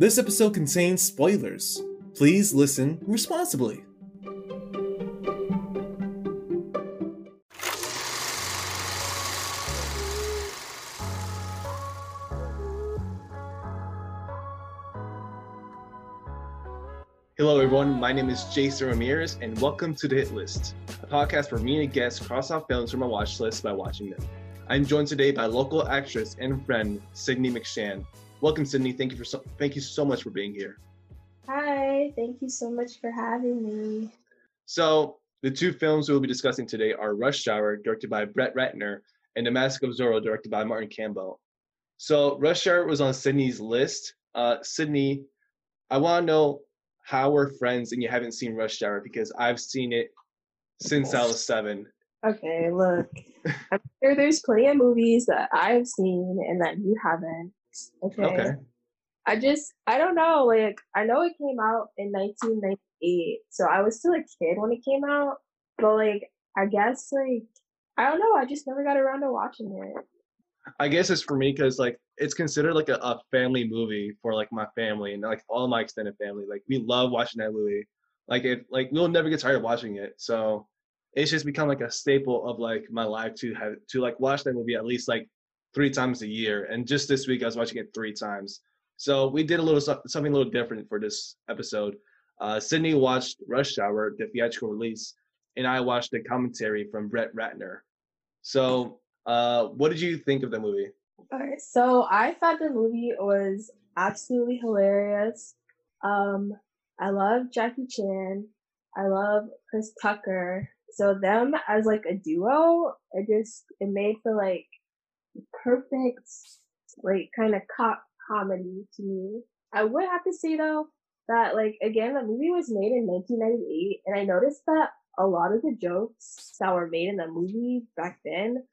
This episode contains spoilers. Please listen responsibly. Hello, everyone. My name is Jason Ramirez, and welcome to The Hit List, a podcast where me and guests cross off films from our watch list by watching them. I'm joined today by local actress and friend Sydney McShan. Welcome, Sydney. Thank you for so, thank you so much for being here. Hi, thank you so much for having me. So, the two films we'll be discussing today are Rush Hour, directed by Brett Ratner, and The Mask of Zorro, directed by Martin Campbell. So, Rush Hour was on Sydney's list. Uh, Sydney, I want to know how we're friends and you haven't seen Rush Hour because I've seen it since I was seven. Okay, look, I'm sure there's plenty of movies that I've seen and that you haven't. Okay. Okay. I just, I don't know. Like, I know it came out in 1998, so I was still a kid when it came out. But like, I guess like, I don't know. I just never got around to watching it. I guess it's for me because like it's considered like a, a, family movie for like my family and like all my extended family. Like we love watching that movie. Like it like we'll never get tired of watching it. So it's just become like a staple of like my life to have to like watch that movie at least like three times a year. And just this week I was watching it three times. So we did a little something a little different for this episode. Uh, Sydney watched Rush Hour, the theatrical release, and I watched the commentary from Brett Ratner. So uh, what did you think of the movie? All right, so I thought the movie was absolutely hilarious. Um, I love Jackie Chan. I love Chris Tucker. So them as like a duo, it just it made for like perfect like kind of cop comedy to me. I would have to say though that like again the movie was made in 1998 and I noticed that a lot of the jokes that were made in the movie back then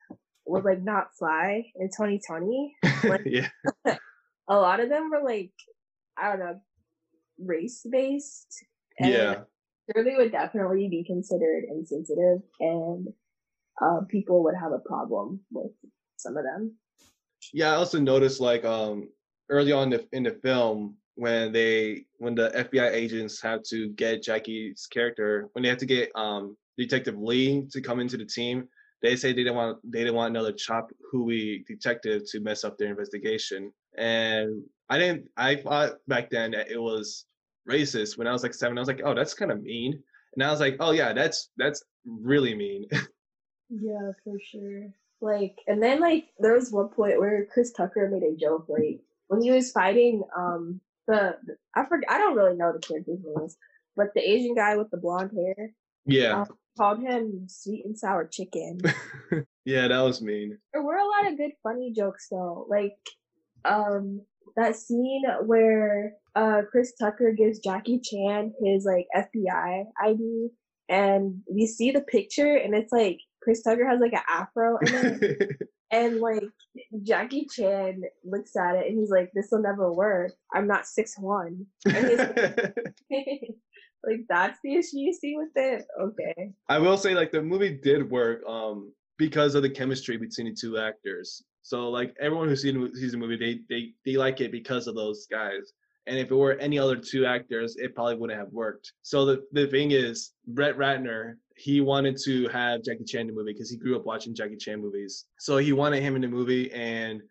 would like not fly in 2020. Like, yeah. a lot of them were like, I don't know, race based. yeah. Surely would definitely be considered insensitive and uh, people would have a problem with some of them. Yeah, I also noticed like um early on in the, in the film when they when the FBI agents have to get Jackie's character when they have to get um Detective Lee to come into the team, they say they didn't want they didn't want another chop suey detective to mess up their investigation. And I didn't I thought back then that it was racist when I was like seven. I was like, oh, that's kind of mean. And I was like, oh yeah, that's that's really mean. yeah, for sure. Like, and then like there was one point where Chris Tucker made a joke like when he was fighting um the I forget I don't really know the character's names, but the Asian guy with the blonde hair. Yeah. Um, called him sweet and sour chicken. yeah, that was mean. There were a lot of good funny jokes though. Like um that scene where uh Chris Tucker gives Jackie Chan his like FBI ID and we see the picture and it's like Chris Tucker has like an afro and like Jackie Chan looks at it and he's like, This will never work. I'm not six one. And he's like, like that's the issue you see with it? Okay. I will say like the movie did work um because of the chemistry between the two actors. So like everyone who sees the movie they they they like it because of those guys. And if it were any other two actors it probably wouldn't have worked. So the, the thing is brett ratner he wanted to have jackie chan in the movie because he grew up watching jackie chan movies. So he wanted him in the movie and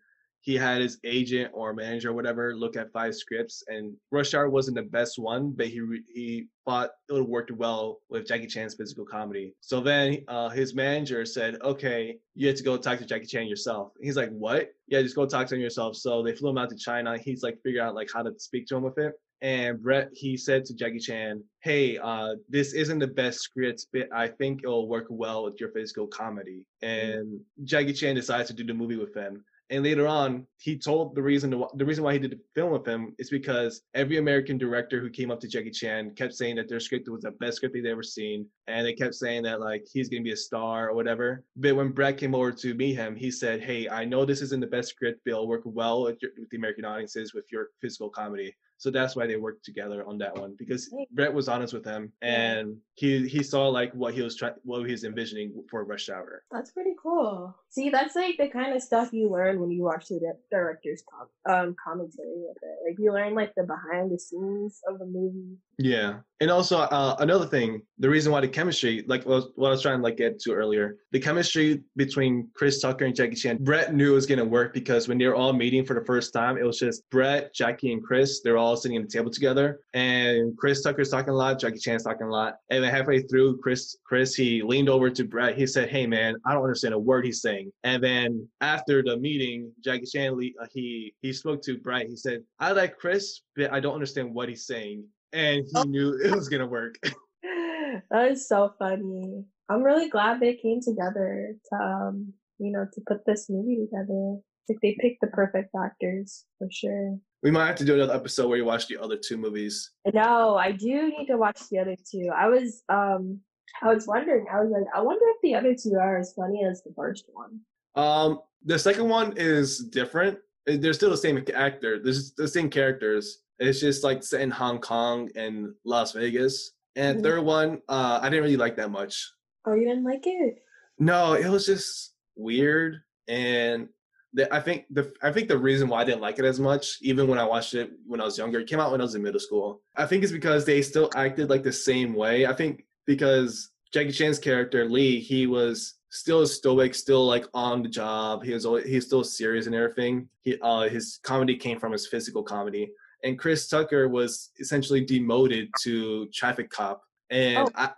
he had his agent or manager or whatever look at five scripts and rush hour wasn't the best one but he he thought it would worked well with jackie chan's physical comedy. So then uh, his manager said okay you have to go talk to jackie chan yourself. He's like what? Yeah just go talk to him yourself. So they flew him out to china. He's like figure out like how to speak to him with it and Brett he said to Jackie Chan, "Hey, uh, this isn't the best script, but I think it'll work well with your physical comedy." And Jackie Chan decides to do the movie with him. And later on, he told the reason to, the reason why he did the film with him is because every American director who came up to Jackie Chan kept saying that their script was the best script they'd ever seen, and they kept saying that like he's gonna be a star or whatever. But when Brett came over to meet him, he said, "Hey, I know this isn't the best script, but it'll work well with, your, with the American audiences with your physical comedy." So that's why they worked together on that one because Brett was honest with him and he he saw like what he was trying what he was envisioning for Rush Hour. That's pretty cool. See, that's like the kind of stuff you learn when you watch the director's com- um commentary with it. Like you learn like the behind the scenes of the movie. Yeah, and also uh, another thing, the reason why the chemistry, like what I was, what I was trying to like get to earlier, the chemistry between Chris Tucker and Jackie Chan, Brett knew it was gonna work because when they were all meeting for the first time, it was just Brett, Jackie, and Chris. They're all sitting at the table together, and Chris Tucker's talking a lot, Jackie Chan's talking a lot, and then halfway through, Chris, Chris, he leaned over to Brett. He said, "Hey, man, I don't understand a word he's saying." And then after the meeting, Jackie Chan, uh, he he spoke to Brett. He said, "I like Chris, but I don't understand what he's saying." And he knew it was gonna work. that is so funny. I'm really glad they came together to um you know to put this movie together. Like they picked the perfect actors for sure. We might have to do another episode where you watch the other two movies. No, I do need to watch the other two. I was um I was wondering, I was like, I wonder if the other two are as funny as the first one. Um, the second one is different. Uh, They're still the same actor. There's the same characters. It's just like set in Hong Kong and Las Vegas. And Mhm. third one, uh, I didn't really like that much. Oh, you didn't like it? No, it was just weird, and the, I think the I think the reason why I didn't like it as much, even when I watched it when I was younger, it came out when I was in middle school. I think it's because they still acted like the same way. I think because Jackie Chan's character Lee, he was still stoic, still like on the job. He was always, he's still serious and everything. He uh, his comedy came from his physical comedy, and Chris Tucker was essentially demoted to traffic cop, and Oh. I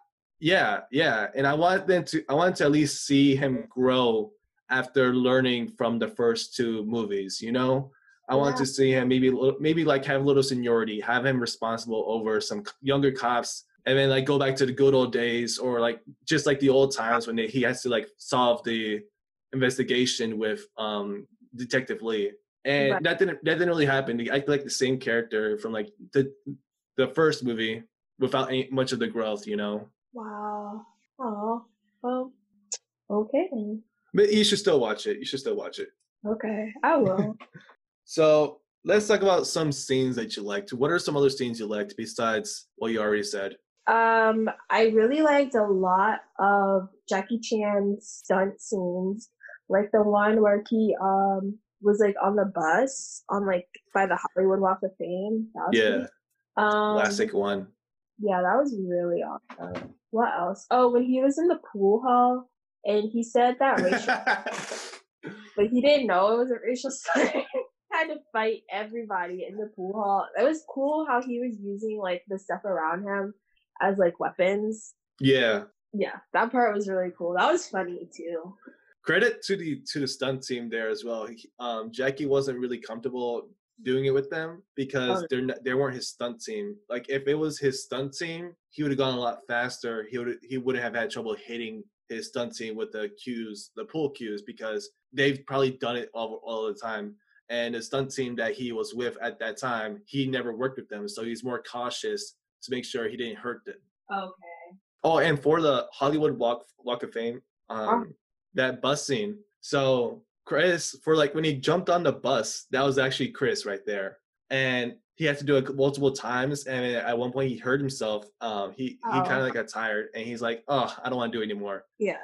yeah, yeah, and I want them to. I want to at least see him grow after learning from the first two movies. You know, I want Yeah. to see him maybe, maybe like have a little seniority, have him responsible over some younger cops, and then like go back to the good old days, or like just like the old times when they, he has to like solve the investigation with um Detective Lee. And Right. that didn't that didn't really happen. Acted like the same character from like the the first movie without any much of the growth, you know. Wow. Oh, well, okay. But you should still watch it. You should still watch it. Okay, I will. So let's talk about some scenes that you liked. What are some other scenes you liked besides what you already said? um, I really liked a lot of Jackie Chan's stunt scenes, like the one where he um was like on the bus on like by the Hollywood Walk of Fame. That was Yeah, Um, classic one. Yeah, that was really awesome. What else? Oh, when he was in the pool hall and he said that racial, but he didn't know it was a racial slur. Had to fight everybody in the pool hall. It was cool how he was using like the stuff around him as like weapons. yeah. Yeah, that part was really cool. That was funny too. Credit to the to the stunt team there as well. He- Um, Jackie wasn't really comfortable doing it with them because Oh. they're not, they weren't his stunt team. Like if it was his stunt team, he would have gone a lot faster. He would he wouldn't have had trouble hitting his stunt team with the cues, the pool cues, because they've probably done it all all the time. And the stunt team that he was with at that time, he never worked with them, so he's more cautious to make sure he didn't hurt them. Okay. Oh, and for the Hollywood Walk Walk of Fame, um, that bus scene. So Chris, for like when he jumped on the bus, that was actually Chris right there, and he had to do it multiple times. And at one point, he hurt himself. Um, he he Oh. kind of like got tired, and he's like, "Oh, I don't want to do it anymore." Yeah.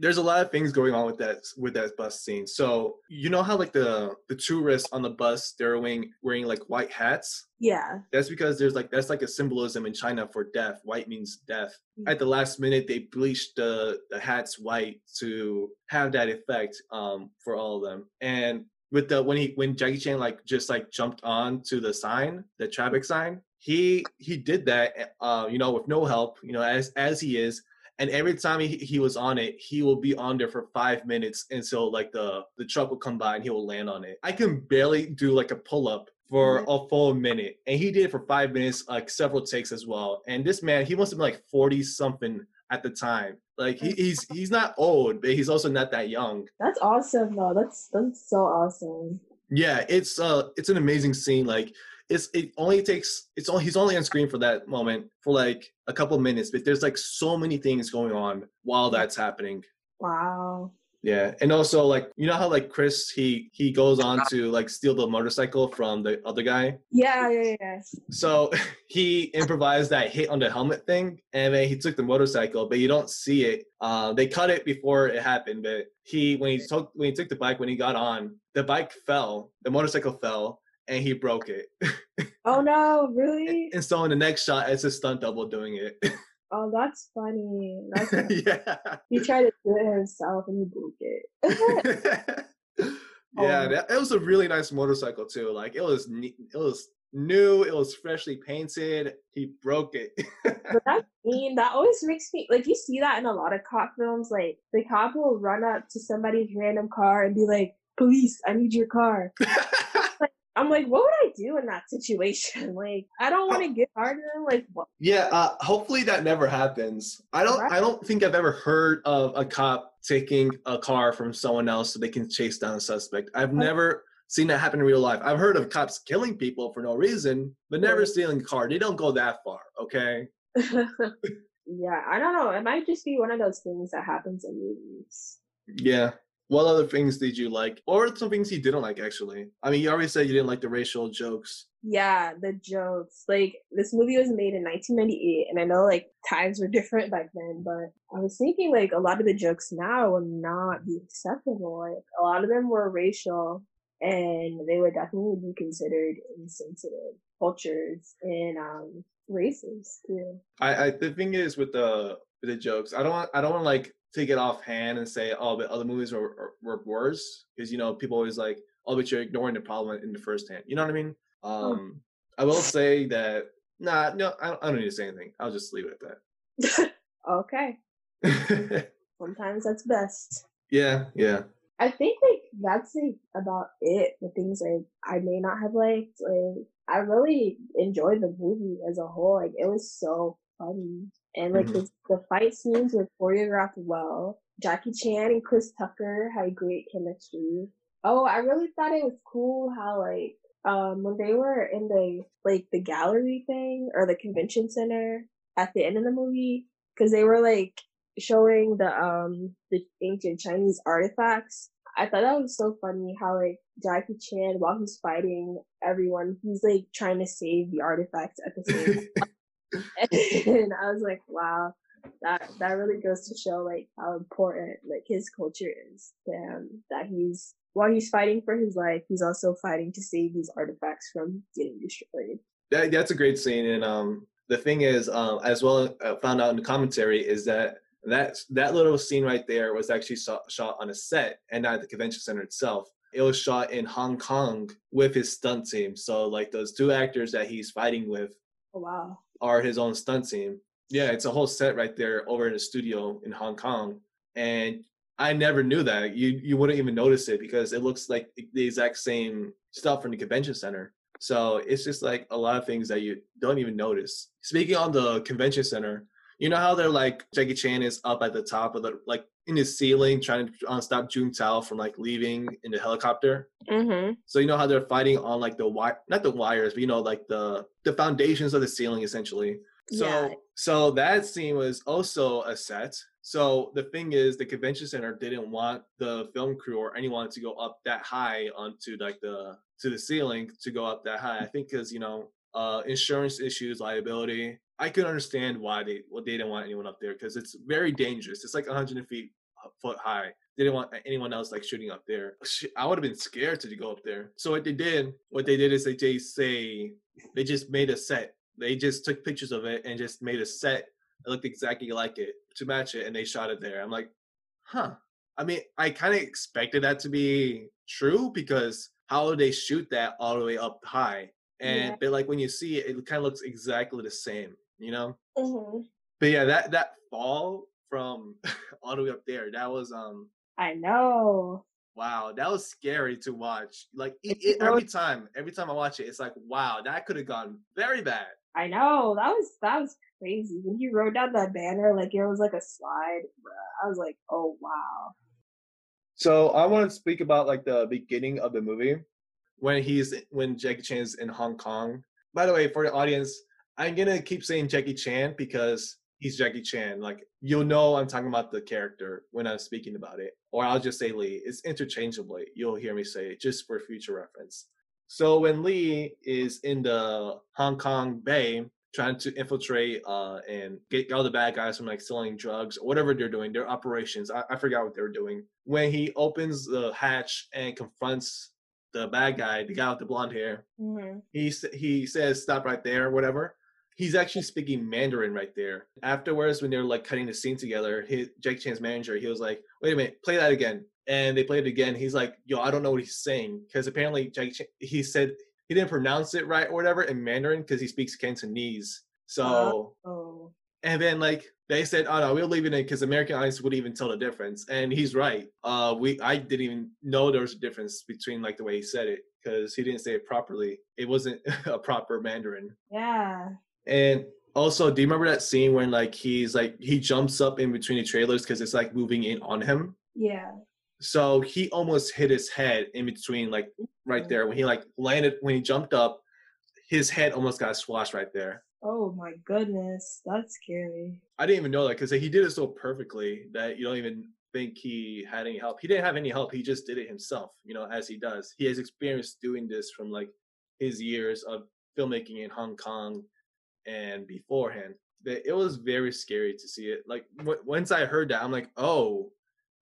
There's a lot of things going on with that with that bus scene. So you know how like the the tourists on the bus they're wearing wearing like white hats. Yeah. That's because there's like that's like a symbolism in China for death. White means death. Mm. At the last minute, they bleached the the hats white to have that effect um, for all of them. And with the when he when Jackie Chan like just like jumped on to the sign, the traffic sign, he he did that, uh, you know, with no help, you know, as as he is. And every time he, he was on it, he will be on there for five minutes until like the the truck will come by and he will land on it. I can barely do like a pull up for a full minute, and he did it for five minutes, like several takes as well. And this man, he must have been like forty something at the time. Like he, he's he's not old, but he's also not that young. That's awesome though. That's that's so awesome. Yeah, it's uh it's an amazing scene. Like it's it only takes it's only he's only on screen for that moment for like a couple minutes, but there's like so many things going on while that's happening. Wow. Yeah, and also like you know how like Chris he he goes on to like steal the motorcycle from the other guy. Yeah, yeah, yeah. So he improvised that hit on the helmet thing, and then he took the motorcycle, but you don't see it. Uh, they cut it before it happened, but he when he took when he took the bike when he got on, the bike fell, the motorcycle fell, and he broke it. Oh no, really? and so in the next shot, it's a stunt double doing it. Oh, that's funny. That's funny. yeah. he tried to do it himself and he broke it. yeah, Oh. that, it was a really nice motorcycle too. Like it was, it was new. It was freshly painted. He broke it. but that scene, that always makes me like you see that in a lot of cop films. Like the cop will run up to somebody's random car and be like, "Police, I need your car." I'm like, what would I do in that situation? Like, I don't want to get hard to. Like, what? yeah. Uh, hopefully that never happens. I don't. I don't think I've ever heard of a cop taking a car from someone else so they can chase down a suspect. I've never seen that happen in real life. I've heard of cops killing people for no reason, but never Right. stealing a car. They don't go that far. Okay. yeah, I don't know. It might just be one of those things that happens in movies. Yeah. What other things did you like? Or some things you didn't like, actually? I mean, you already said you didn't like the racial jokes. Yeah, the jokes. Like this movie was made in 1998, and I know like times were different back then, but I was thinking like a lot of the jokes now would not be acceptable. Like a lot of them were racial, and they would definitely be considered insensitive cultures and um races too. I, I the thing is with the the jokes, I don't want I don't want like take it offhand and say, oh, but other movies were were, were worse because you know people always like, oh, but you're ignoring the problem in the first hand. You know what I mean? Um, I will say that nah, no, I don't, I don't need to say anything. I'll just leave it at that. okay, sometimes that's best. yeah, yeah. I think like that's like about it. The things like I may not have liked. Like I really enjoyed the movie as a whole. Like it was so funny, and like Mhm. the, the fight scenes were choreographed well. Jackie Chan and Chris Tucker had great chemistry. Oh, I really thought it was cool how like um when they were in the like the gallery thing or the convention center at the end of the movie because they were like showing the um the ancient Chinese artifacts. I thought that was so funny how like Jackie Chan while he's fighting everyone, he's like trying to save the artifacts at the same time. and I was like, wow, that that really goes to show like how important like his culture is to him. That he's while he's fighting for his life, he's also fighting to save these artifacts from getting destroyed. That, that's a great scene, and um, the thing is, um, as well, uh, found out in the commentary is that that that little scene right there was actually shot, shot on a set and not at the convention center itself. It was shot in Hong Kong with his stunt team. So like those two actors that he's fighting with Oh wow. Are his own stunt team. Yeah, it's a whole set right there over in the studio in Hong Kong, and I never knew that. You you wouldn't even notice it because it looks like the exact same stuff from the convention center. So it's just like a lot of things that you don't even notice. Speaking on the convention center, you know how they're like Jackie Chan is up at the top of the like in his ceiling trying to uh, stop Juntao from like leaving in the helicopter. Mm-hmm. So you know how they're fighting on like the wire, not the wires, but you know like the the foundations of the ceiling essentially. So Yeah. so that scene was also a set. So the thing is, the convention center didn't want the film crew or anyone to go up that high onto like the to the ceiling to go up that high. I think because you know uh, insurance issues, liability. I could understand why they well they didn't want anyone up there because it's very dangerous. It's like 100 feet foot high. They didn't want anyone else like shooting up there. I would have been scared to go up there. So what they did, what they did is they just say they just made a set. They just took pictures of it and just made a set that looked exactly like it to match it, and they shot it there. I'm like, huh. I mean, I kind of expected that to be true because how they shoot that all the way up high? And Yeah. but like when you see it, it kind of looks exactly the same, you know. Mm-hmm. But yeah, that that fall from all the way up there, that was um I know. wow, that was scary to watch. Like it, it, every time, every time I watch it, it's like wow, that could have gone very bad. I know. That was that was crazy. When he wrote down that banner like it was like a slide, bruh, I was like, oh wow. So I want to speak about like the beginning of the movie when he's when Jackie Chan's in Hong Kong. By the way, for the audience, I'm gonna keep saying Jackie Chan because he's Jackie Chan. Like you'll know I'm talking about the character when I'm speaking about it, or I'll just say Lee. It's interchangeably. You'll hear me say it just for future reference. So when Lee is in the Hong Kong Bay trying to infiltrate uh, and get all the bad guys from like selling drugs or whatever they're doing, their operations. I, I forgot what they were doing. When he opens the hatch and confronts the bad guy, the guy with the blonde hair, Mm-hmm. he he says stop right there, whatever. He's actually speaking Mandarin right there. Afterwards, when they were like cutting the scene together, his Jackie Chan's manager, he was like, "Wait a minute, play that again." And they played it again. He's like, "Yo, I don't know what he's saying," because apparently Jackie Chan, he said he didn't pronounce it right or whatever in Mandarin because he speaks Cantonese. So Oh. and then like they said, "Oh no, we'll leave it in because American audience wouldn't even tell the difference." And he's right. Uh, we I didn't even know there was a difference between like the way he said it because he didn't say it properly. It wasn't a proper Mandarin. Yeah. And also, do you remember that scene when like he's like he jumps up in between the trailers because it's like moving in on him? Yeah. So he almost hit his head in between, like right mm-hmm. there when he like landed when he jumped up. His head almost got squashed right there. Oh my goodness. That's scary. I didn't even know that because he did it so perfectly that you don't even think he had any help. He didn't have any help. He just did it himself, you know, as he does. He has experience doing this from like his years of filmmaking in Hong Kong and beforehand. That it was very scary to see it. Like w- once I heard that, I'm like, oh,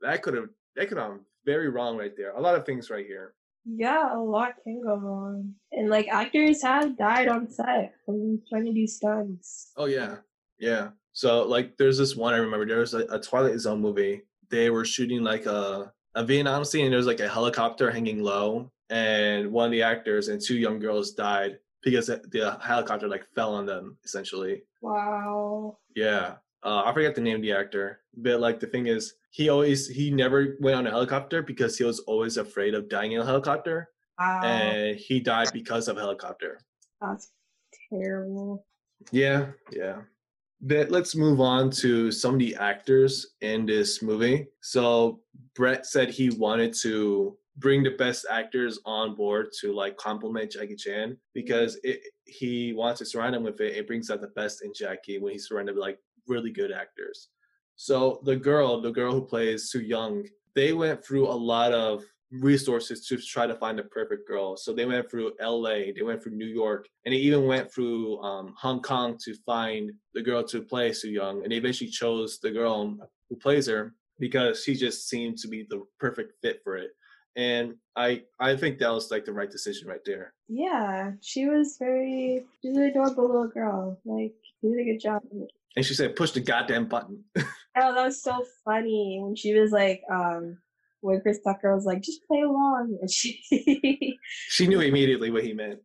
that could have that could have very wrong right there. A lot of things right here. Yeah, a lot can go wrong. And like actors have died on set from trying to do stunts. Oh yeah, yeah. So like, there's this one I remember. There was a, a Twilight Zone movie. They were shooting like a a Vietnam scene, and there was like a helicopter hanging low, and one of the actors and two young girls died because the, helicopter like fell on them essentially. Wow. Yeah. Uh, I forget the name of the actor, but like the thing is, he always he never went on a helicopter because he was always afraid of dying in a helicopter, Wow. and he died because of a helicopter. That's terrible. Yeah, yeah. But let's move on to some of the actors in this movie. So Brett said he wanted to bring the best actors on board to like complement Jackie Chan because it, he wants to surround him with it. It brings out the best in Jackie when he's surrounded with like really good actors. So the girl, the girl who plays Soo Yung, they went through a lot of resources to try to find the perfect girl. So they went through LA, they went through New York, and they even went through um, Hong Kong to find the girl to play Soo Yung. And they eventually chose the girl who plays her because she just seemed to be the perfect fit for it. And I I think that was like the right decision right there. Yeah, she was very, she's an adorable little girl. Like, she did a good job. And she said, "Push the goddamn button." Oh, that was so funny when she was like, um, when Chris Tucker was like, just play along. And she, she knew immediately what he meant.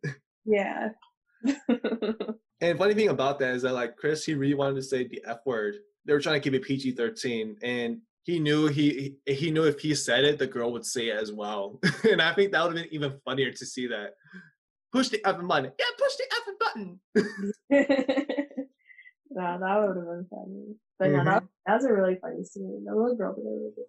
yeah. And funny thing about that is that like Chris, he really wanted to say the F word. They were trying to keep it PG thirteen, and he knew he he knew if he said it, the girl would say it as well. and I think that would have been even funnier to see that. Push the effing button. Yeah, push the effing button. no, that would have been funny. But no, that, that was a really funny scene. The little girl did a really good.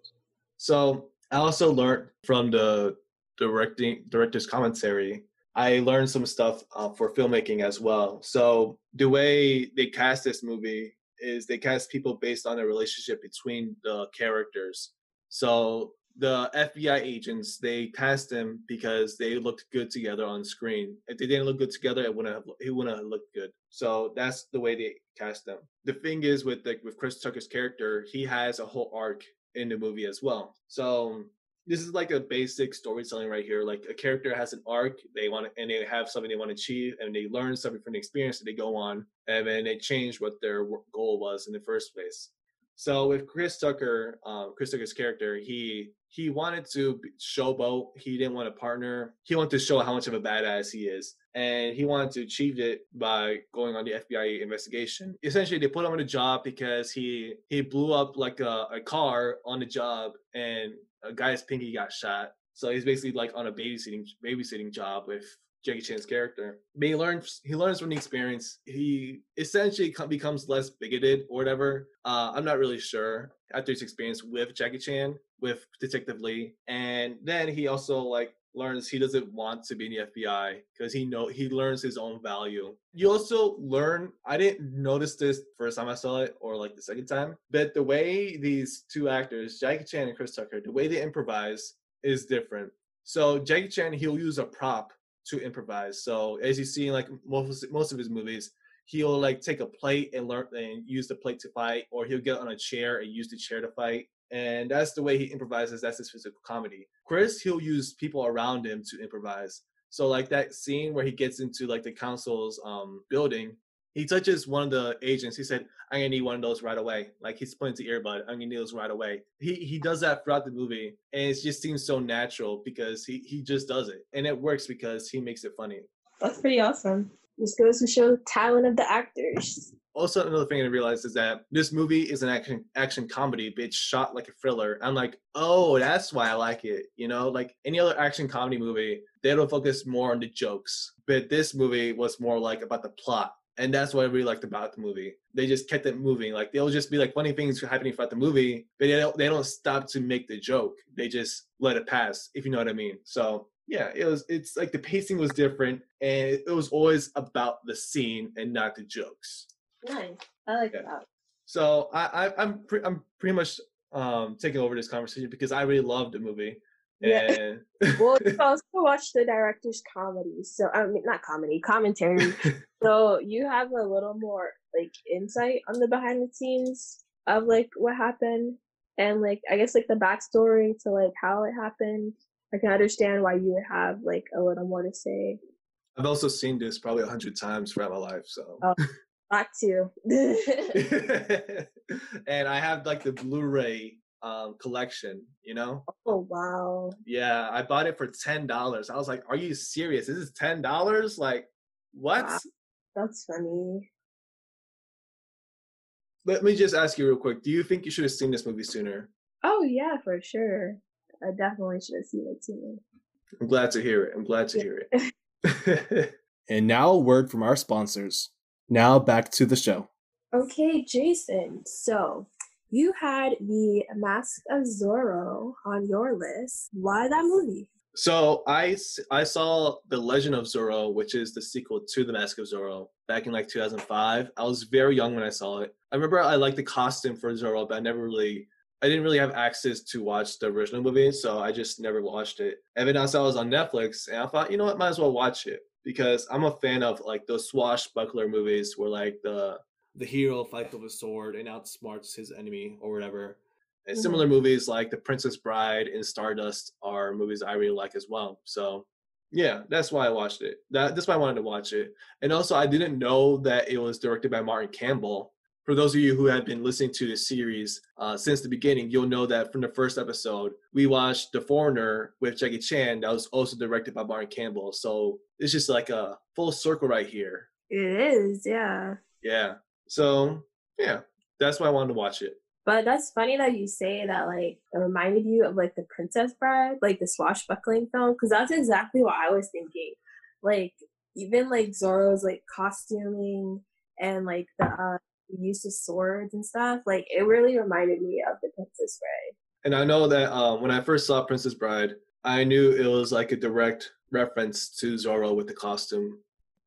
So I also learned from the directing director's commentary. I learned some stuff uh, for filmmaking as well. So the way they cast this movie is they cast people based on a relationship between the characters. So the FBI agents they cast them because they looked good together on screen. If they didn't look good together, it wouldn't have it wouldn't have looked good. So that's the way they cast them. The thing is with like with Chris Tucker's character, he has a whole arc in the movie as well. So this is like a basic storytelling right here. Like a character has an arc, they want to, and they have something they want to achieve, and they learn something from the experience that they go on, and then they change what their goal was in the first place. So with Chris Tucker, um, Chris Tucker's character, he he wanted to showboat. He didn't want a partner. He wanted to show how much of a badass he is, and he wanted to achieve it by going on the FBI investigation. Essentially, they put him on the job because he he blew up like a, a car on the job, and a guy's pinky got shot. So he's basically like on a babysitting babysitting job with Jackie Chan's character. But he learns he learns from the experience. He essentially becomes less bigoted or whatever. Uh, I'm not really sure after his experience with Jackie Chan with Detective Lee, and then he also like learns he doesn't want to be in the FBI because he know he learns his own value. You also learn. I didn't notice this first time I saw it, or like the second time, but the way these two actors, Jackie Chan and Chris Tucker, the way they improvise is different. So Jackie Chan, he'll use a prop to improvise. So as you see in like most most of his movies, he'll like take a plate and learn and use the plate to fight, or he'll get on a chair and use the chair to fight. And that's the way he improvises. That's his physical comedy. Chris, he'll use people around him to improvise. So like that scene where he gets into like the council's um, building, he touches one of the agents. He said, "I'm gonna need one of those right away." Like he's pointing to earbud. I'm gonna need those right away. He he does that throughout the movie, and it just seems so natural because he he just does it, and it works because he makes it funny. That's pretty awesome. Just goes to show the talent of the actors. Also, another thing I realized is that this movie is an action action comedy, but it's shot like a thriller. I'm like, oh, that's why I like it. You know, like any other action comedy movie, they don't focus more on the jokes, but this movie was more like about the plot and that's what I really liked about the movie. They just kept it moving. Like they'll just be like funny things happening throughout the movie, but they don't they don't stop to make the joke. They just let it pass, if you know what I mean. So yeah, it was it's like the pacing was different and it was always about the scene and not the jokes. Nice. I like yeah. that. So I, I I'm pre- I'm pretty much um taking over this conversation because I really loved the movie. Yeah. well, you also watch the director's comedy. So I mean, not comedy, commentary. so you have a little more like insight on the behind the scenes of like what happened and like I guess like the backstory to like how it happened. I can understand why you would have like a little more to say. I've also seen this probably a hundred times throughout my life, so. Oh, too. and I have like the Blu-ray um, collection, you know? Oh wow. Yeah, I bought it for ten dollars. I was like, "Are you serious? This is ten dollars? Like, what?" Wow. That's funny. Let me just ask you real quick. Do you think you should have seen this movie sooner? Oh yeah, for sure. I definitely should have seen it sooner. I'm glad to hear it. I'm glad to hear it. and now a word from our sponsors. Now back to the show. Okay, Jason. So you had the Mask of Zorro on your list. Why that movie? So I, I saw The Legend of Zorro, which is the sequel to The Mask of Zorro, back in like 2005. I was very young when I saw it. I remember I liked the costume for Zorro, but I never really, I didn't really have access to watch the original movie, so I just never watched it. And then I saw it was on Netflix, and I thought, you know what, might as well watch it because I'm a fan of like those swashbuckler movies where like the the hero fights with a sword and outsmarts his enemy or whatever. And mm-hmm. similar movies like The Princess Bride and Stardust are movies I really like as well. So yeah, that's why I watched it. That that's why I wanted to watch it. And also I didn't know that it was directed by Martin Campbell. For those of you who have been listening to the series uh, since the beginning, you'll know that from the first episode, we watched The Foreigner with Jackie Chan. That was also directed by Martin Campbell. So it's just like a full circle right here. It is, yeah. Yeah. So yeah, that's why I wanted to watch it. But that's funny that you say that like it reminded you of like the Princess Bride, like the swashbuckling film, because that's exactly what I was thinking. Like even like Zorro's like costuming and like the uh, use of swords and stuff, like it really reminded me of the Princess Bride. And I know that um, when I first saw Princess Bride, I knew it was like a direct reference to Zorro with the costume.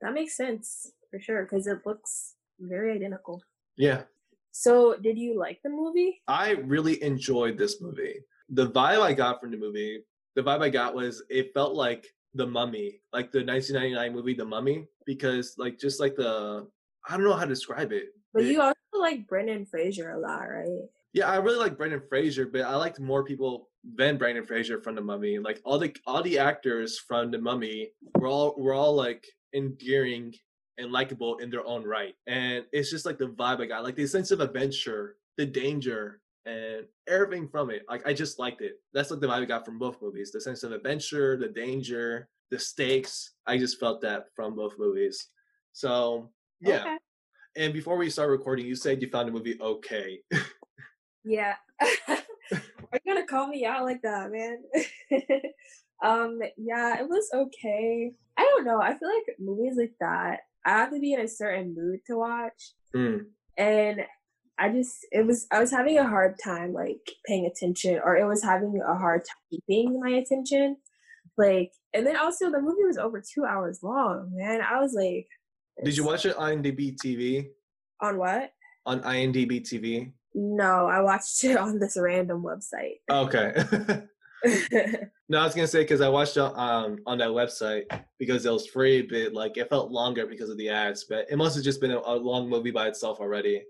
That makes sense for sure because it looks very identical. Yeah. So, did you like the movie? I really enjoyed this movie. The vibe I got from the movie, the vibe I got was it felt like The Mummy, like the 1999 movie The Mummy, because like just like the I don't know how to describe it. But you also like Brendan Fraser a lot, right? Yeah, I really like Brendan Fraser, but I liked more people than Brendan Fraser from The Mummy. Like all the all the actors from The Mummy were all were all like endearing and likable in their own right. And it's just like the vibe I got, like the sense of adventure, the danger, and everything from it. Like I just liked it. That's like the vibe I got from both movies. The sense of adventure, the danger, the stakes. I just felt that from both movies. So yeah. Okay. And before we start recording, you said you found the movie okay. yeah. Are you gonna call me out like that, man? um, yeah, it was okay. I don't know. I feel like movies like that I have to be in a certain mood to watch. Mm. And I just it was I was having a hard time like paying attention or it was having a hard time keeping my attention. Like, and then also the movie was over two hours long, man. I was like, Did you watch it on IMDb TV? on what? On IMDb TV? No, I watched it on this random website. Okay. no, I was gonna say because I watched it um on that website because it was free, but like it felt longer because of the ads. But it must have just been a, a long movie by itself already.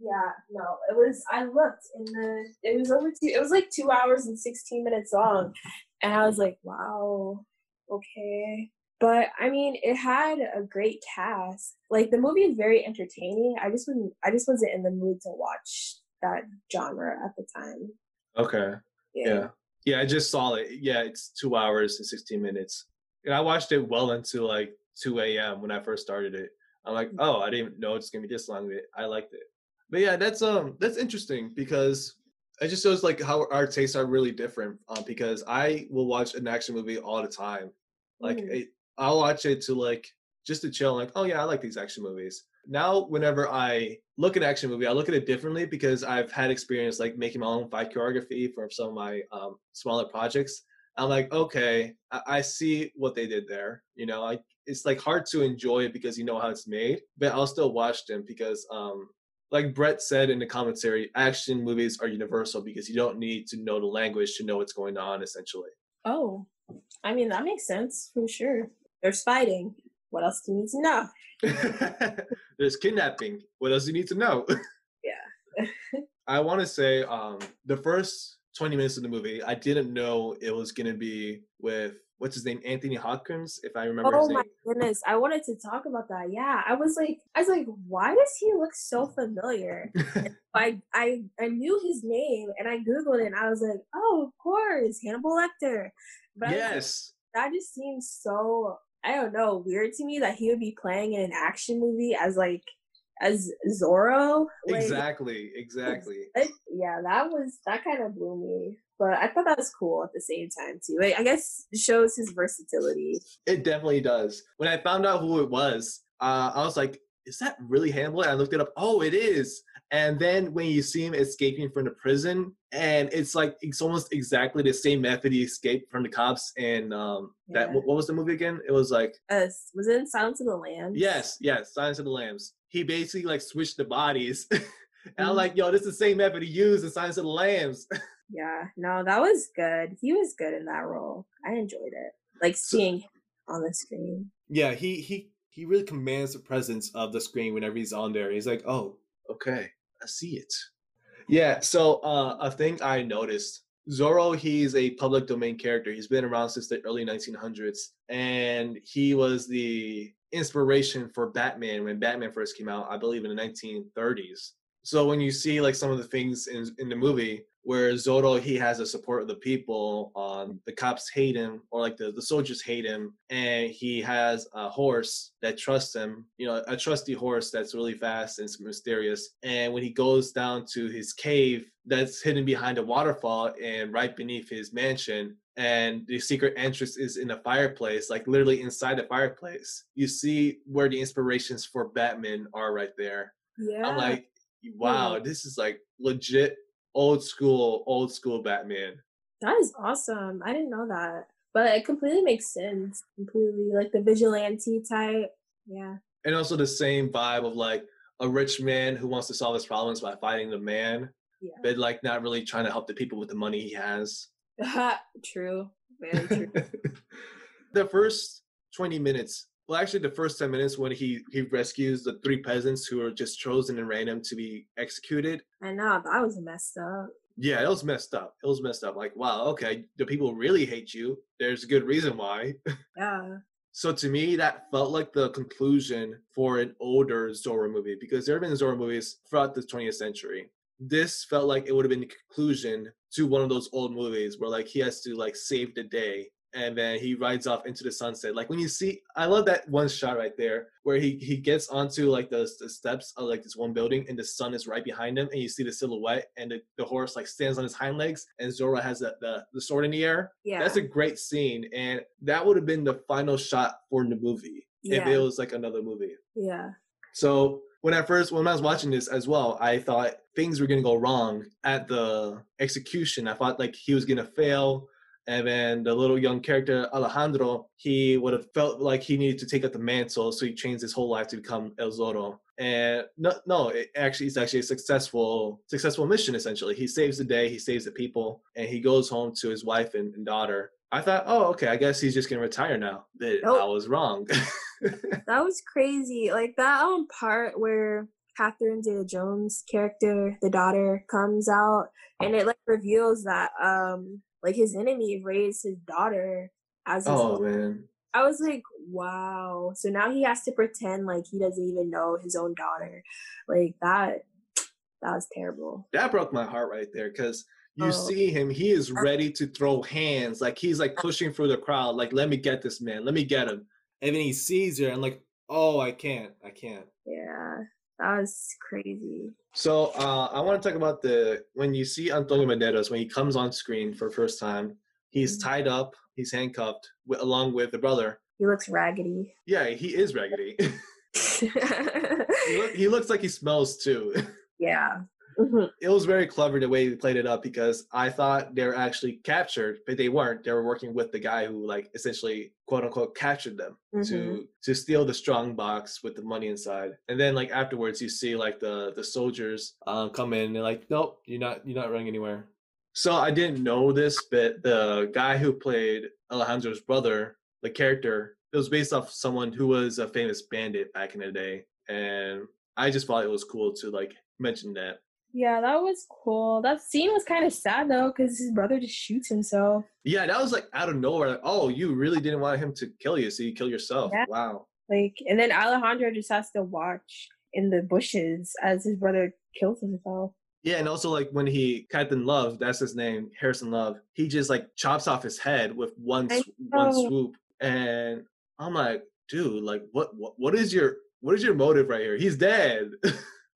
yeah, no, it was. I looked in the. It was over two. It was like two hours and sixteen minutes long, and I was like, wow, okay. But I mean, it had a great cast. Like the movie is very entertaining. I just wasn't. I just wasn't in the mood to watch that genre at the time. Okay. Yeah. Yeah. Yeah, I just saw it. Yeah, it's two hours and 16 minutes. And I watched it well into like 2 a.m. when I first started it. I'm like, oh, I didn't know it's gonna be this long. but I liked it. But yeah, that's um that's interesting because it just shows like how our tastes are really different. Um, because I will watch an action movie all the time. Like Mm. it, I'll watch it to like just to chill. Like, oh yeah, I like these action movies. Now, whenever I look at action movie, I look at it differently because I've had experience like making my own fight choreography for some of my um, smaller projects. I'm like, okay, I, I see what they did there. You know, it's like hard to enjoy it because you know how it's made, but I'll still watch them because, um, like Brett said in the commentary, action movies are universal because you don't need to know the language to know what's going on. Essentially, Oh, I mean that makes sense for sure. There's fighting. What else do you need to know? there's kidnapping. What else do you need to know? Yeah. I want to say um, the first 20 minutes of the movie, I didn't know it was going to be with, what's his name, Anthony Hopkins, if I remember Oh my goodness, I wanted to talk about that. Yeah, I was like, I was like, why does he look so familiar? I I I knew his name and I googled it and I was like, oh, of course, Hannibal Lecter. But I like, yes. that just seems so I don't know weird to me that he would be playing in an action movie as like as Zorro. Like, Exactly. Exactly. it- yeah, that was that kind of blew me. But I thought that was cool at the same time too. Like, I guess it shows his versatility. It definitely does. When I found out who it was, uh, I was like, is that really? And I looked it up. Oh, it is. And then when you see him escaping from the prison, and it's like it's almost exactly the same method he escaped from the cops. And um, that Yeah. what what was the movie again? It was like Uh, was it in Silence of the Lambs? Yes, yes, Silence of the Lambs. He basically like switched the bodies. and I'm Mhm. like, yo, this is the same method he used in Silence of the Lambs. Yeah, no, that was good. He was good in that role. I enjoyed it. Like So- seeing him on the screen. yeah, he he he really commands the presence of the screen whenever he's on there. He's like, oh, okay, I see it. Yeah, so uh, a thing I noticed. Zorro, he's a public domain character. He's been around since the early 1900s, and he was the inspiration for Batman when Batman first came out, I believe in the 1930s. So when you see like some of the things in in the movie where Zorro he has the support of the people, um, the cops hate him or like the, the soldiers hate him, and he has a horse that trusts him, you know, a trusty horse that's really fast and mysterious. And when he goes down to his cave that's hidden behind a waterfall and right beneath his mansion, and the secret entrance is in a fireplace, like literally inside the fireplace. You see where the inspirations for Batman are right there. Yeah. I'm like, wow, this is like legit old school, old school Batman. that is awesome. I didn't know that. But it completely makes sense. Completely. Like the vigilante type. Yeah. And also the same vibe of like a rich man who wants to solve his problems by fighting the man, Yeah. but like not really trying to help the people with the money he has. true. Very true. the first 20 minutes, well, actually, the first 10 minutes when he, he rescues the three peasants who are just chosen and random to be executed. I know, that was messed up. Yeah, it was messed up. It was messed up. Like, wow, okay, the people really hate you. There's a good reason why. Yeah. So to me, that felt like the conclusion for an older Zorro movie because there have been Zorro movies throughout the 20th century. This felt like it would have been the conclusion to one of those old movies where like he has to like save the day and then he rides off into the sunset. Like when you see, I love that one shot right there where he he gets onto like the, the steps of like this one building and the sun is right behind him and you see the silhouette and the, the horse like stands on his hind legs and Zorro has the, the, the sword in the air Yeah. that's a great scene, and that would have been the final shot for the movie if it was like another movie. yeah. So when I first when I was watching this as well, I thought things were gonna go wrong at the execution. I thought like he was gonna fail. And then the little young character Alejandro, he would have felt like he needed to take up the mantle, so he changed his whole life to become El Zorro. And no, no, it actually it's actually a successful successful mission. Essentially, he saves the day, he saves the people, and he goes home to his wife and, and daughter. I thought, oh, okay, I guess he's just gonna retire now. But Nope. I was wrong. That was crazy. Like that um part where Catherine Zeta Jones character, the daughter, comes out and it like reveals that um like his enemy raised his daughter as his oh man. I was like, wow. So now he has to pretend like he doesn't even know his own daughter. Like that that was terrible. that broke my heart right there because you Oh. see him he is uh ready to throw hands like he's like uh-huh. pushing through the crowd like let me get this man let me get him and then he sees her and like oh i can't i can't Yeah. That was crazy. so uh i want to talk about the when you see antonio banderas when he comes on screen for the first time he's Mhm. tied up he's handcuffed wi- along with the brother He looks raggedy. yeah he is raggedy he, look, he looks like he smells too yeah. Mhm. it was very clever the way they played it up because I thought they were actually captured, but they weren't. They were working with the guy who like essentially quote unquote captured them Mhm. to to steal the strong box with the money inside. And then like afterwards you see like the the soldiers um come in and they're like, Nope, you're not you're not running anywhere. So I didn't know this, but the guy who played Alejandro's brother, the character, it was based off someone who was a famous bandit back in the day. And I just thought it was cool to like mention that. Yeah, that was cool. That scene was kind of sad though, because his brother just shoots himself. Yeah, that was like out of nowhere. Like, oh, you really didn't want him to kill you, so you kill yourself. Yeah. Wow. Like, and then Alejandro just has to watch in the bushes as his brother kills himself. Yeah, and also like when he Captain Love, that's his name, Harrison Love. He just like chops off his head with one sw- one swoop, and I'm like, dude, like what what what is your what is your motive right here? He's dead.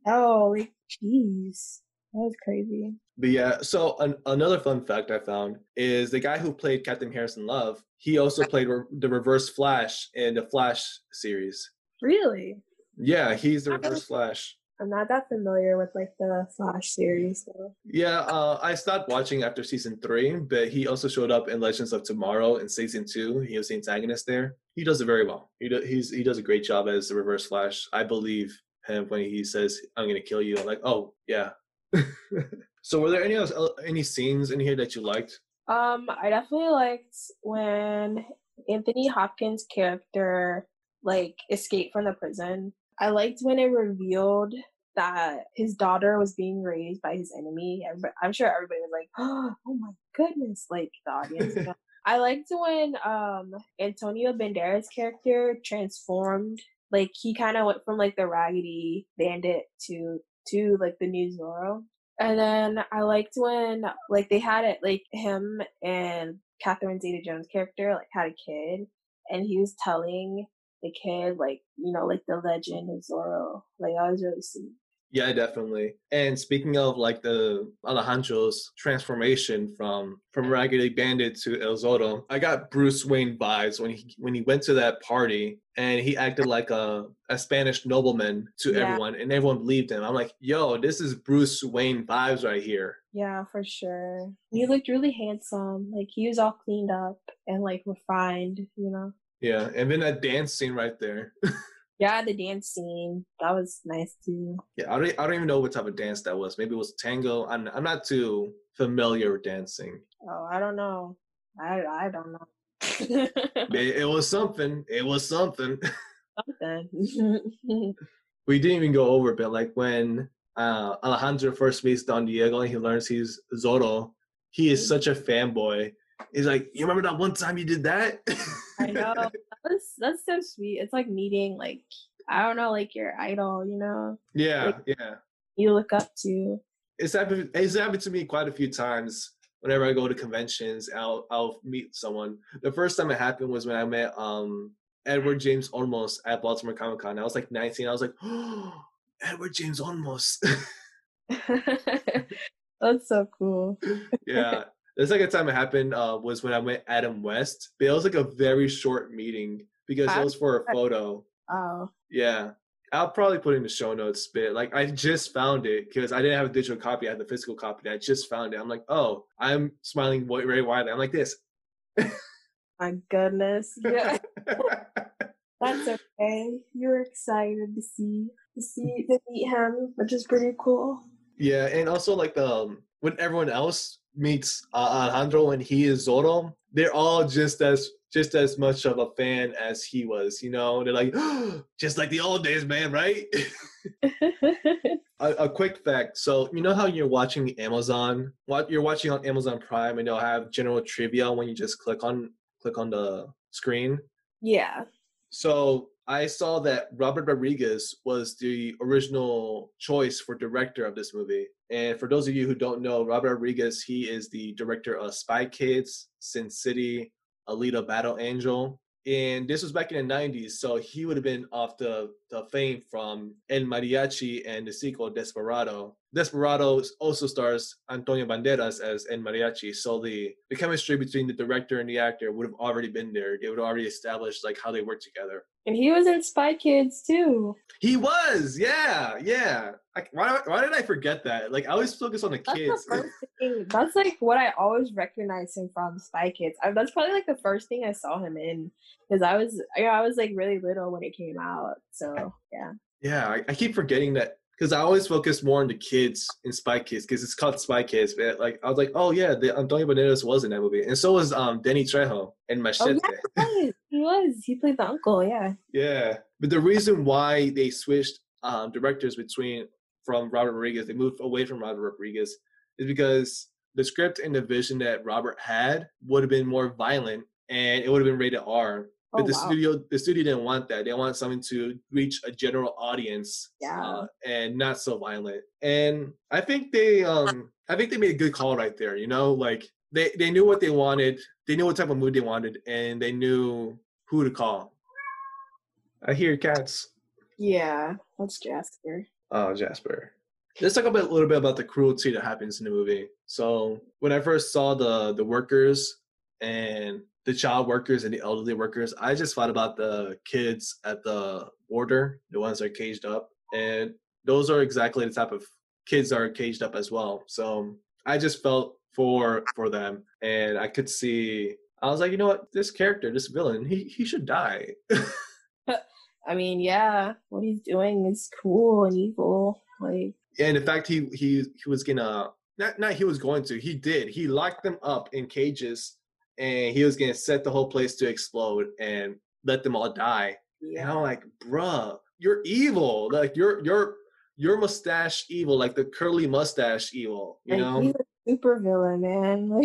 Oh, like, jeez, that was crazy. But yeah, so an, another fun fact I found is the guy who played Captain Harrison Love. He also played re- the Reverse Flash in the Flash series. Really, Yeah, he's the Reverse Flash. I'm not that familiar with like the Flash series though. Yeah, uh, I stopped watching after season three, but he also showed up in Legends of Tomorrow in season two. He was the antagonist there. He does it very well. He do, he's he does a great job as the Reverse Flash. I believe him when he says, "I'm gonna kill you." I'm like, oh yeah. so, were there any else, any scenes in here that you liked? Um, I definitely liked when Anthony Hopkins' character like escaped from the prison. I liked when it revealed that his daughter was being raised by his enemy. Everybody, I'm sure everybody was like, "Oh my goodness!" Like the audience. you know? I liked when um Antonio Banderas' character transformed. Like he kind of went from like the raggedy bandit to to like the new Zorro. And then I liked when like they had it like him and Catherine Zeta Jones character like had a kid and he was telling the kid like, you know, like the legend of Zorro. Like I was really sweet. Yeah, definitely. And speaking of like the Alejandro's transformation from from Raggedy Bandit to El Zorro, I got Bruce Wayne vibes when he when he went to that party and he acted like a, a Spanish nobleman to Yeah. everyone and everyone believed him. I'm like, yo, this is Bruce Wayne vibes right here. Yeah, for sure. He looked really handsome. Like he was all cleaned up and like refined, you know. Yeah, and then that dance scene right there. Yeah, the dance scene. That was nice too. yeah, I don't, I don't even know what type of dance that was. Maybe it was tango. I'm I'm not too familiar with dancing. Oh, I don't know. I I don't know. It, it was something. It was something. Something. we didn't even go over, it, but like when uh, Alejandro first meets Don Diego and he learns he's Zorro, he is such a fanboy. He's like, "You remember that one time you did that?" I know. That's that's so sweet. It's like meeting like I don't know, like your idol, you know, yeah, yeah. you look up to. It's happened. It's happened to me quite a few times. Whenever I go to conventions, I'll I'll meet someone. The first time it happened was when I met um Edward James Olmos at Baltimore Comic Con. I was like 19. I was like, "Oh, Edward James Olmos." that's so cool. yeah. The second time it happened uh, was when I met Adam West. But it was like a very short meeting because it was for a photo. Oh, Yeah. I'll probably put in the show notes, but like I just found it because I didn't have a digital copy. I had the physical copy. I just found it. I'm like, oh, I'm smiling very widely. I'm like this. My goodness. Yeah. That's okay. You're excited to see to see to meet him, which is pretty cool. yeah, and also like the um, when everyone else meets uh, Alejandro and he is Zorro, they're all just as just as much of a fan as he was. You know, they're like, just like the old days, man, right? a, a quick fact. So you know how you're watching Amazon, what you're watching on Amazon Prime, and they'll have general trivia when you just click on click on the screen. yeah. So I saw that Robert Rodriguez was the original choice for director of this movie. And for those of you who don't know, Robert Rodriguez, he is the director of Spy Kids, Sin City, Alita Battle Angel. And this was back in the 90s, so he would have been off the, the fame from El Mariachi and the sequel Desperado. Desperado also stars Antonio Banderas as El Mariachi, so the, the chemistry between the director and the actor would have already been there. They would already established like how they work together. And he was in Spy Kids too. He was, yeah, yeah. I, why, why did I forget that? Like I always focus on the That's kids. the first thing. That's like what I always recognize him from Spy Kids. I, that's probably like the first thing I saw him in because I was I, I was like really little when it came out. So yeah. Yeah, I, I keep forgetting that because I always focus more on the kids in Spy Kids because it's called Spy Kids. But like I was like, oh yeah, the Antonio Banderas was in that movie, and so was um Danny Trejo in Oh Machete. yeah, he was. He played the uncle. Yeah. Yeah, but the reason why they switched um, directors between from Robert Rodriguez, they moved away from Robert Rodriguez, is because the script and the vision that Robert had would have been more violent and it would have been rated R. But Oh, the wow. studio, the studio didn't want that. They want something to reach a general audience, Yeah. uh, and not so violent. And I think they, um, I think they made a good call right there. You know, like they they knew what they wanted, they knew what type of mood they wanted, and they knew who to call. I hear cats. Yeah. That's Jasper. Oh, Jasper. Let's talk about a little bit about the cruelty that happens in the movie. So when I first saw the the workers and the child workers and the elderly workers, I just thought about the kids at the border, the ones that are caged up, and those are exactly the type of kids that are caged up as well. So I just felt for for them, and I could see. I was like, you know what, this character, this villain, he he should die. I mean, yeah. What he's doing is cool and evil. Like. and in fact he he he was gonna not not he was going to he did he locked them up in cages and he was gonna set the whole place to explode and let them all die and i'm like bruh you're evil like you're you're your mustache evil like the curly mustache evil you Like, know he's a super villain, man.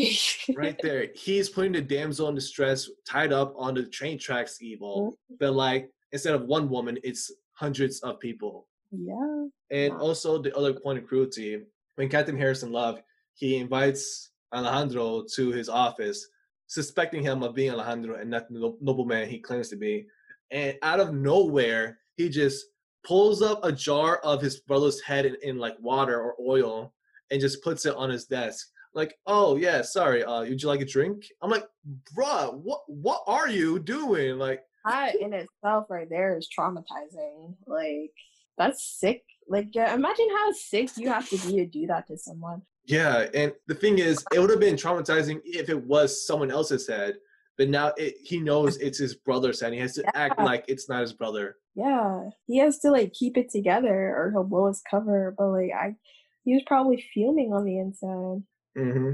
Like, right there he's putting the damsel in distress tied up on the train tracks evil mm-hmm. but like instead of one woman it's hundreds of people yeah. And also the other point of cruelty, when Captain Harrison Love, he invites Alejandro to his office, suspecting him of being Alejandro and not the nobleman he claims to be. And out of nowhere, he just pulls up a jar of his brother's head in, in like water or oil and just puts it on his desk. Like, oh yeah, sorry, uh, would you like a drink? I'm like, bruh, what what are you doing? Like, That in itself, right there, is traumatizing. Like, that's sick. Like, yeah, imagine how sick you have to be to do that to someone. Yeah, and the thing is, it would have been traumatizing if it was someone else's head. But now it, he knows it's his brother's head. He has to act like it's not his brother. Yeah, he has to like keep it together, or he'll blow his cover. But like, I, he was probably fuming on the inside. hmm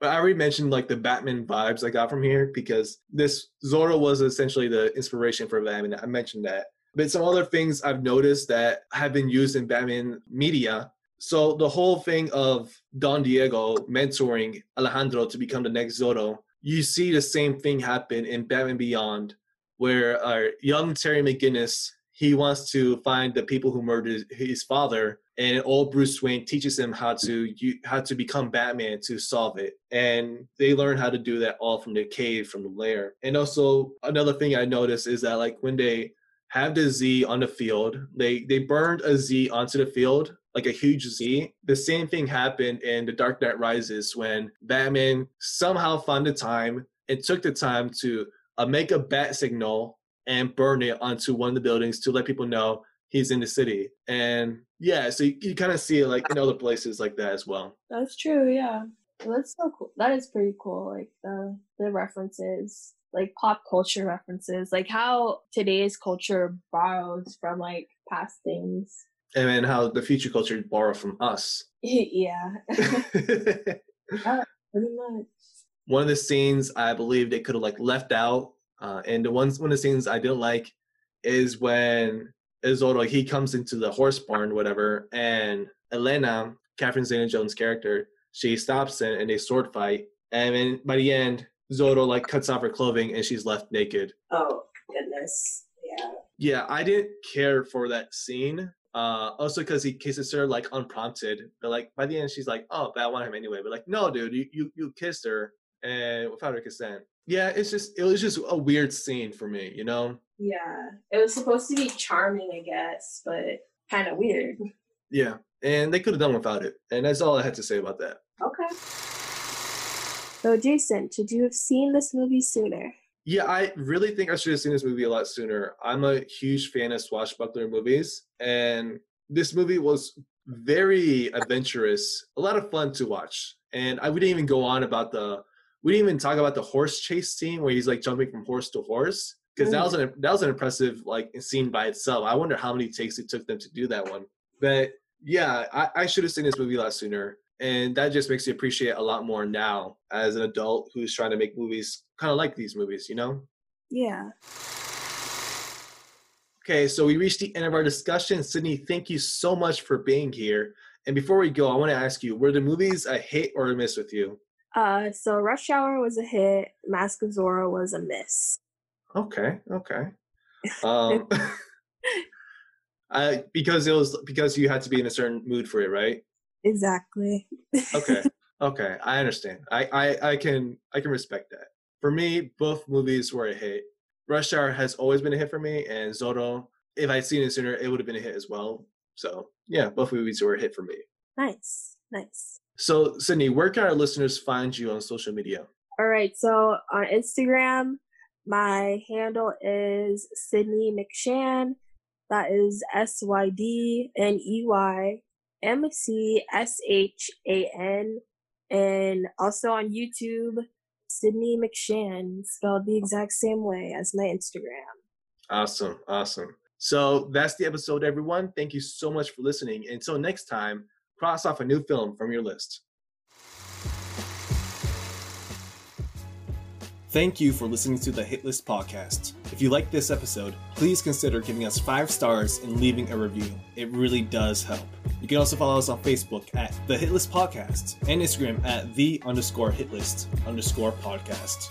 But I already mentioned like the Batman vibes I got from here because this Zorro was essentially the inspiration for Batman. I mentioned that. But some other things I've noticed that have been used in Batman media. So the whole thing of Don Diego mentoring Alejandro to become the next Zorro, you see the same thing happen in Batman Beyond, where our young Terry McGinnis he wants to find the people who murdered his father, and old Bruce Wayne teaches him how to how to become Batman to solve it, and they learn how to do that all from the cave, from the lair. And also another thing I noticed is that like when they have the Z on the field, they they burned a Z onto the field like a huge Z. The same thing happened in The Dark Knight Rises when Batman somehow found the time and took the time to uh, make a bat signal and burn it onto one of the buildings to let people know he's in the city. And yeah, so you, you kind of see it like in other places like that as well. That's true. Yeah. That's so cool. That is pretty cool. Like the the references, like pop culture references, like how today's culture borrows from like past things. And then how the future culture borrow from us. yeah, One pretty much. One of the scenes I believe they could have like left out, uh, and the ones one of the scenes I didn't like is when Isolde he comes into the horse barn, whatever, and Elena, Catherine Zeta-Jones' character, she stops it and they sword fight, and then by the end, Zorro like cuts off her clothing and she's left naked. Oh goodness. Yeah. Yeah, I didn't care for that scene. Uh, also because he kisses her like unprompted, but like by the end she's like, "Oh, but I want him anyway." But like, no, dude, you you, you kissed her and without her consent. Yeah, it's just it was just a weird scene for me, you know. Yeah. It was supposed to be charming, I guess, but kind of weird. Yeah, and they could have done without it, and that's all I had to say about that. Okay. So, Jason, should you have seen this movie sooner? Yeah, I really think I should have seen this movie a lot sooner. I'm a huge fan of swashbuckler movies, and this movie was very adventurous, a lot of fun to watch. And I wouldn't even go on about the we didn't even talk about the horse chase scene where he's like jumping from horse to horse because that was an that was an impressive like scene by itself. I wonder how many takes it took them to do that one. But yeah, I, I should have seen this movie a lot sooner, and that just makes me appreciate a lot more now as an adult who's trying to make movies kind of like these movies, you know. Yeah. Okay, so we reached the end of our discussion. Sydney, thank you so much for being here. And before we go, I want to ask you: Were the movies a hit or a miss with you? Uh, so Rush Hour was a hit. Mask of Zorro was a miss. Okay, okay. Um, I because it was because you had to be in a certain mood for it, right? Exactly. Okay, okay, I understand. I, I I can I can respect that. For me, both movies were a hit. Rush Hour has always been a hit for me, and Zorro, if I'd seen it sooner, it would have been a hit as well. So yeah, both movies were a hit for me. Nice, nice. So Sydney, where can our listeners find you on social media? All right. So on Instagram, my handle is Sydney McShan. That is S Y D N E Y M C S H A N. And also on YouTube, Sydney McShan, spelled the exact same way as my Instagram. Awesome, awesome. So that's the episode, everyone. Thank you so much for listening. Until next time, cross off a new film from your list. Thank you for listening to the Hit List podcast. If you like this episode, please consider giving us five stars and leaving a review. It really does help. You can also follow us on Facebook at the Hit List Podcast and Instagram at the underscore hitlist underscore podcast.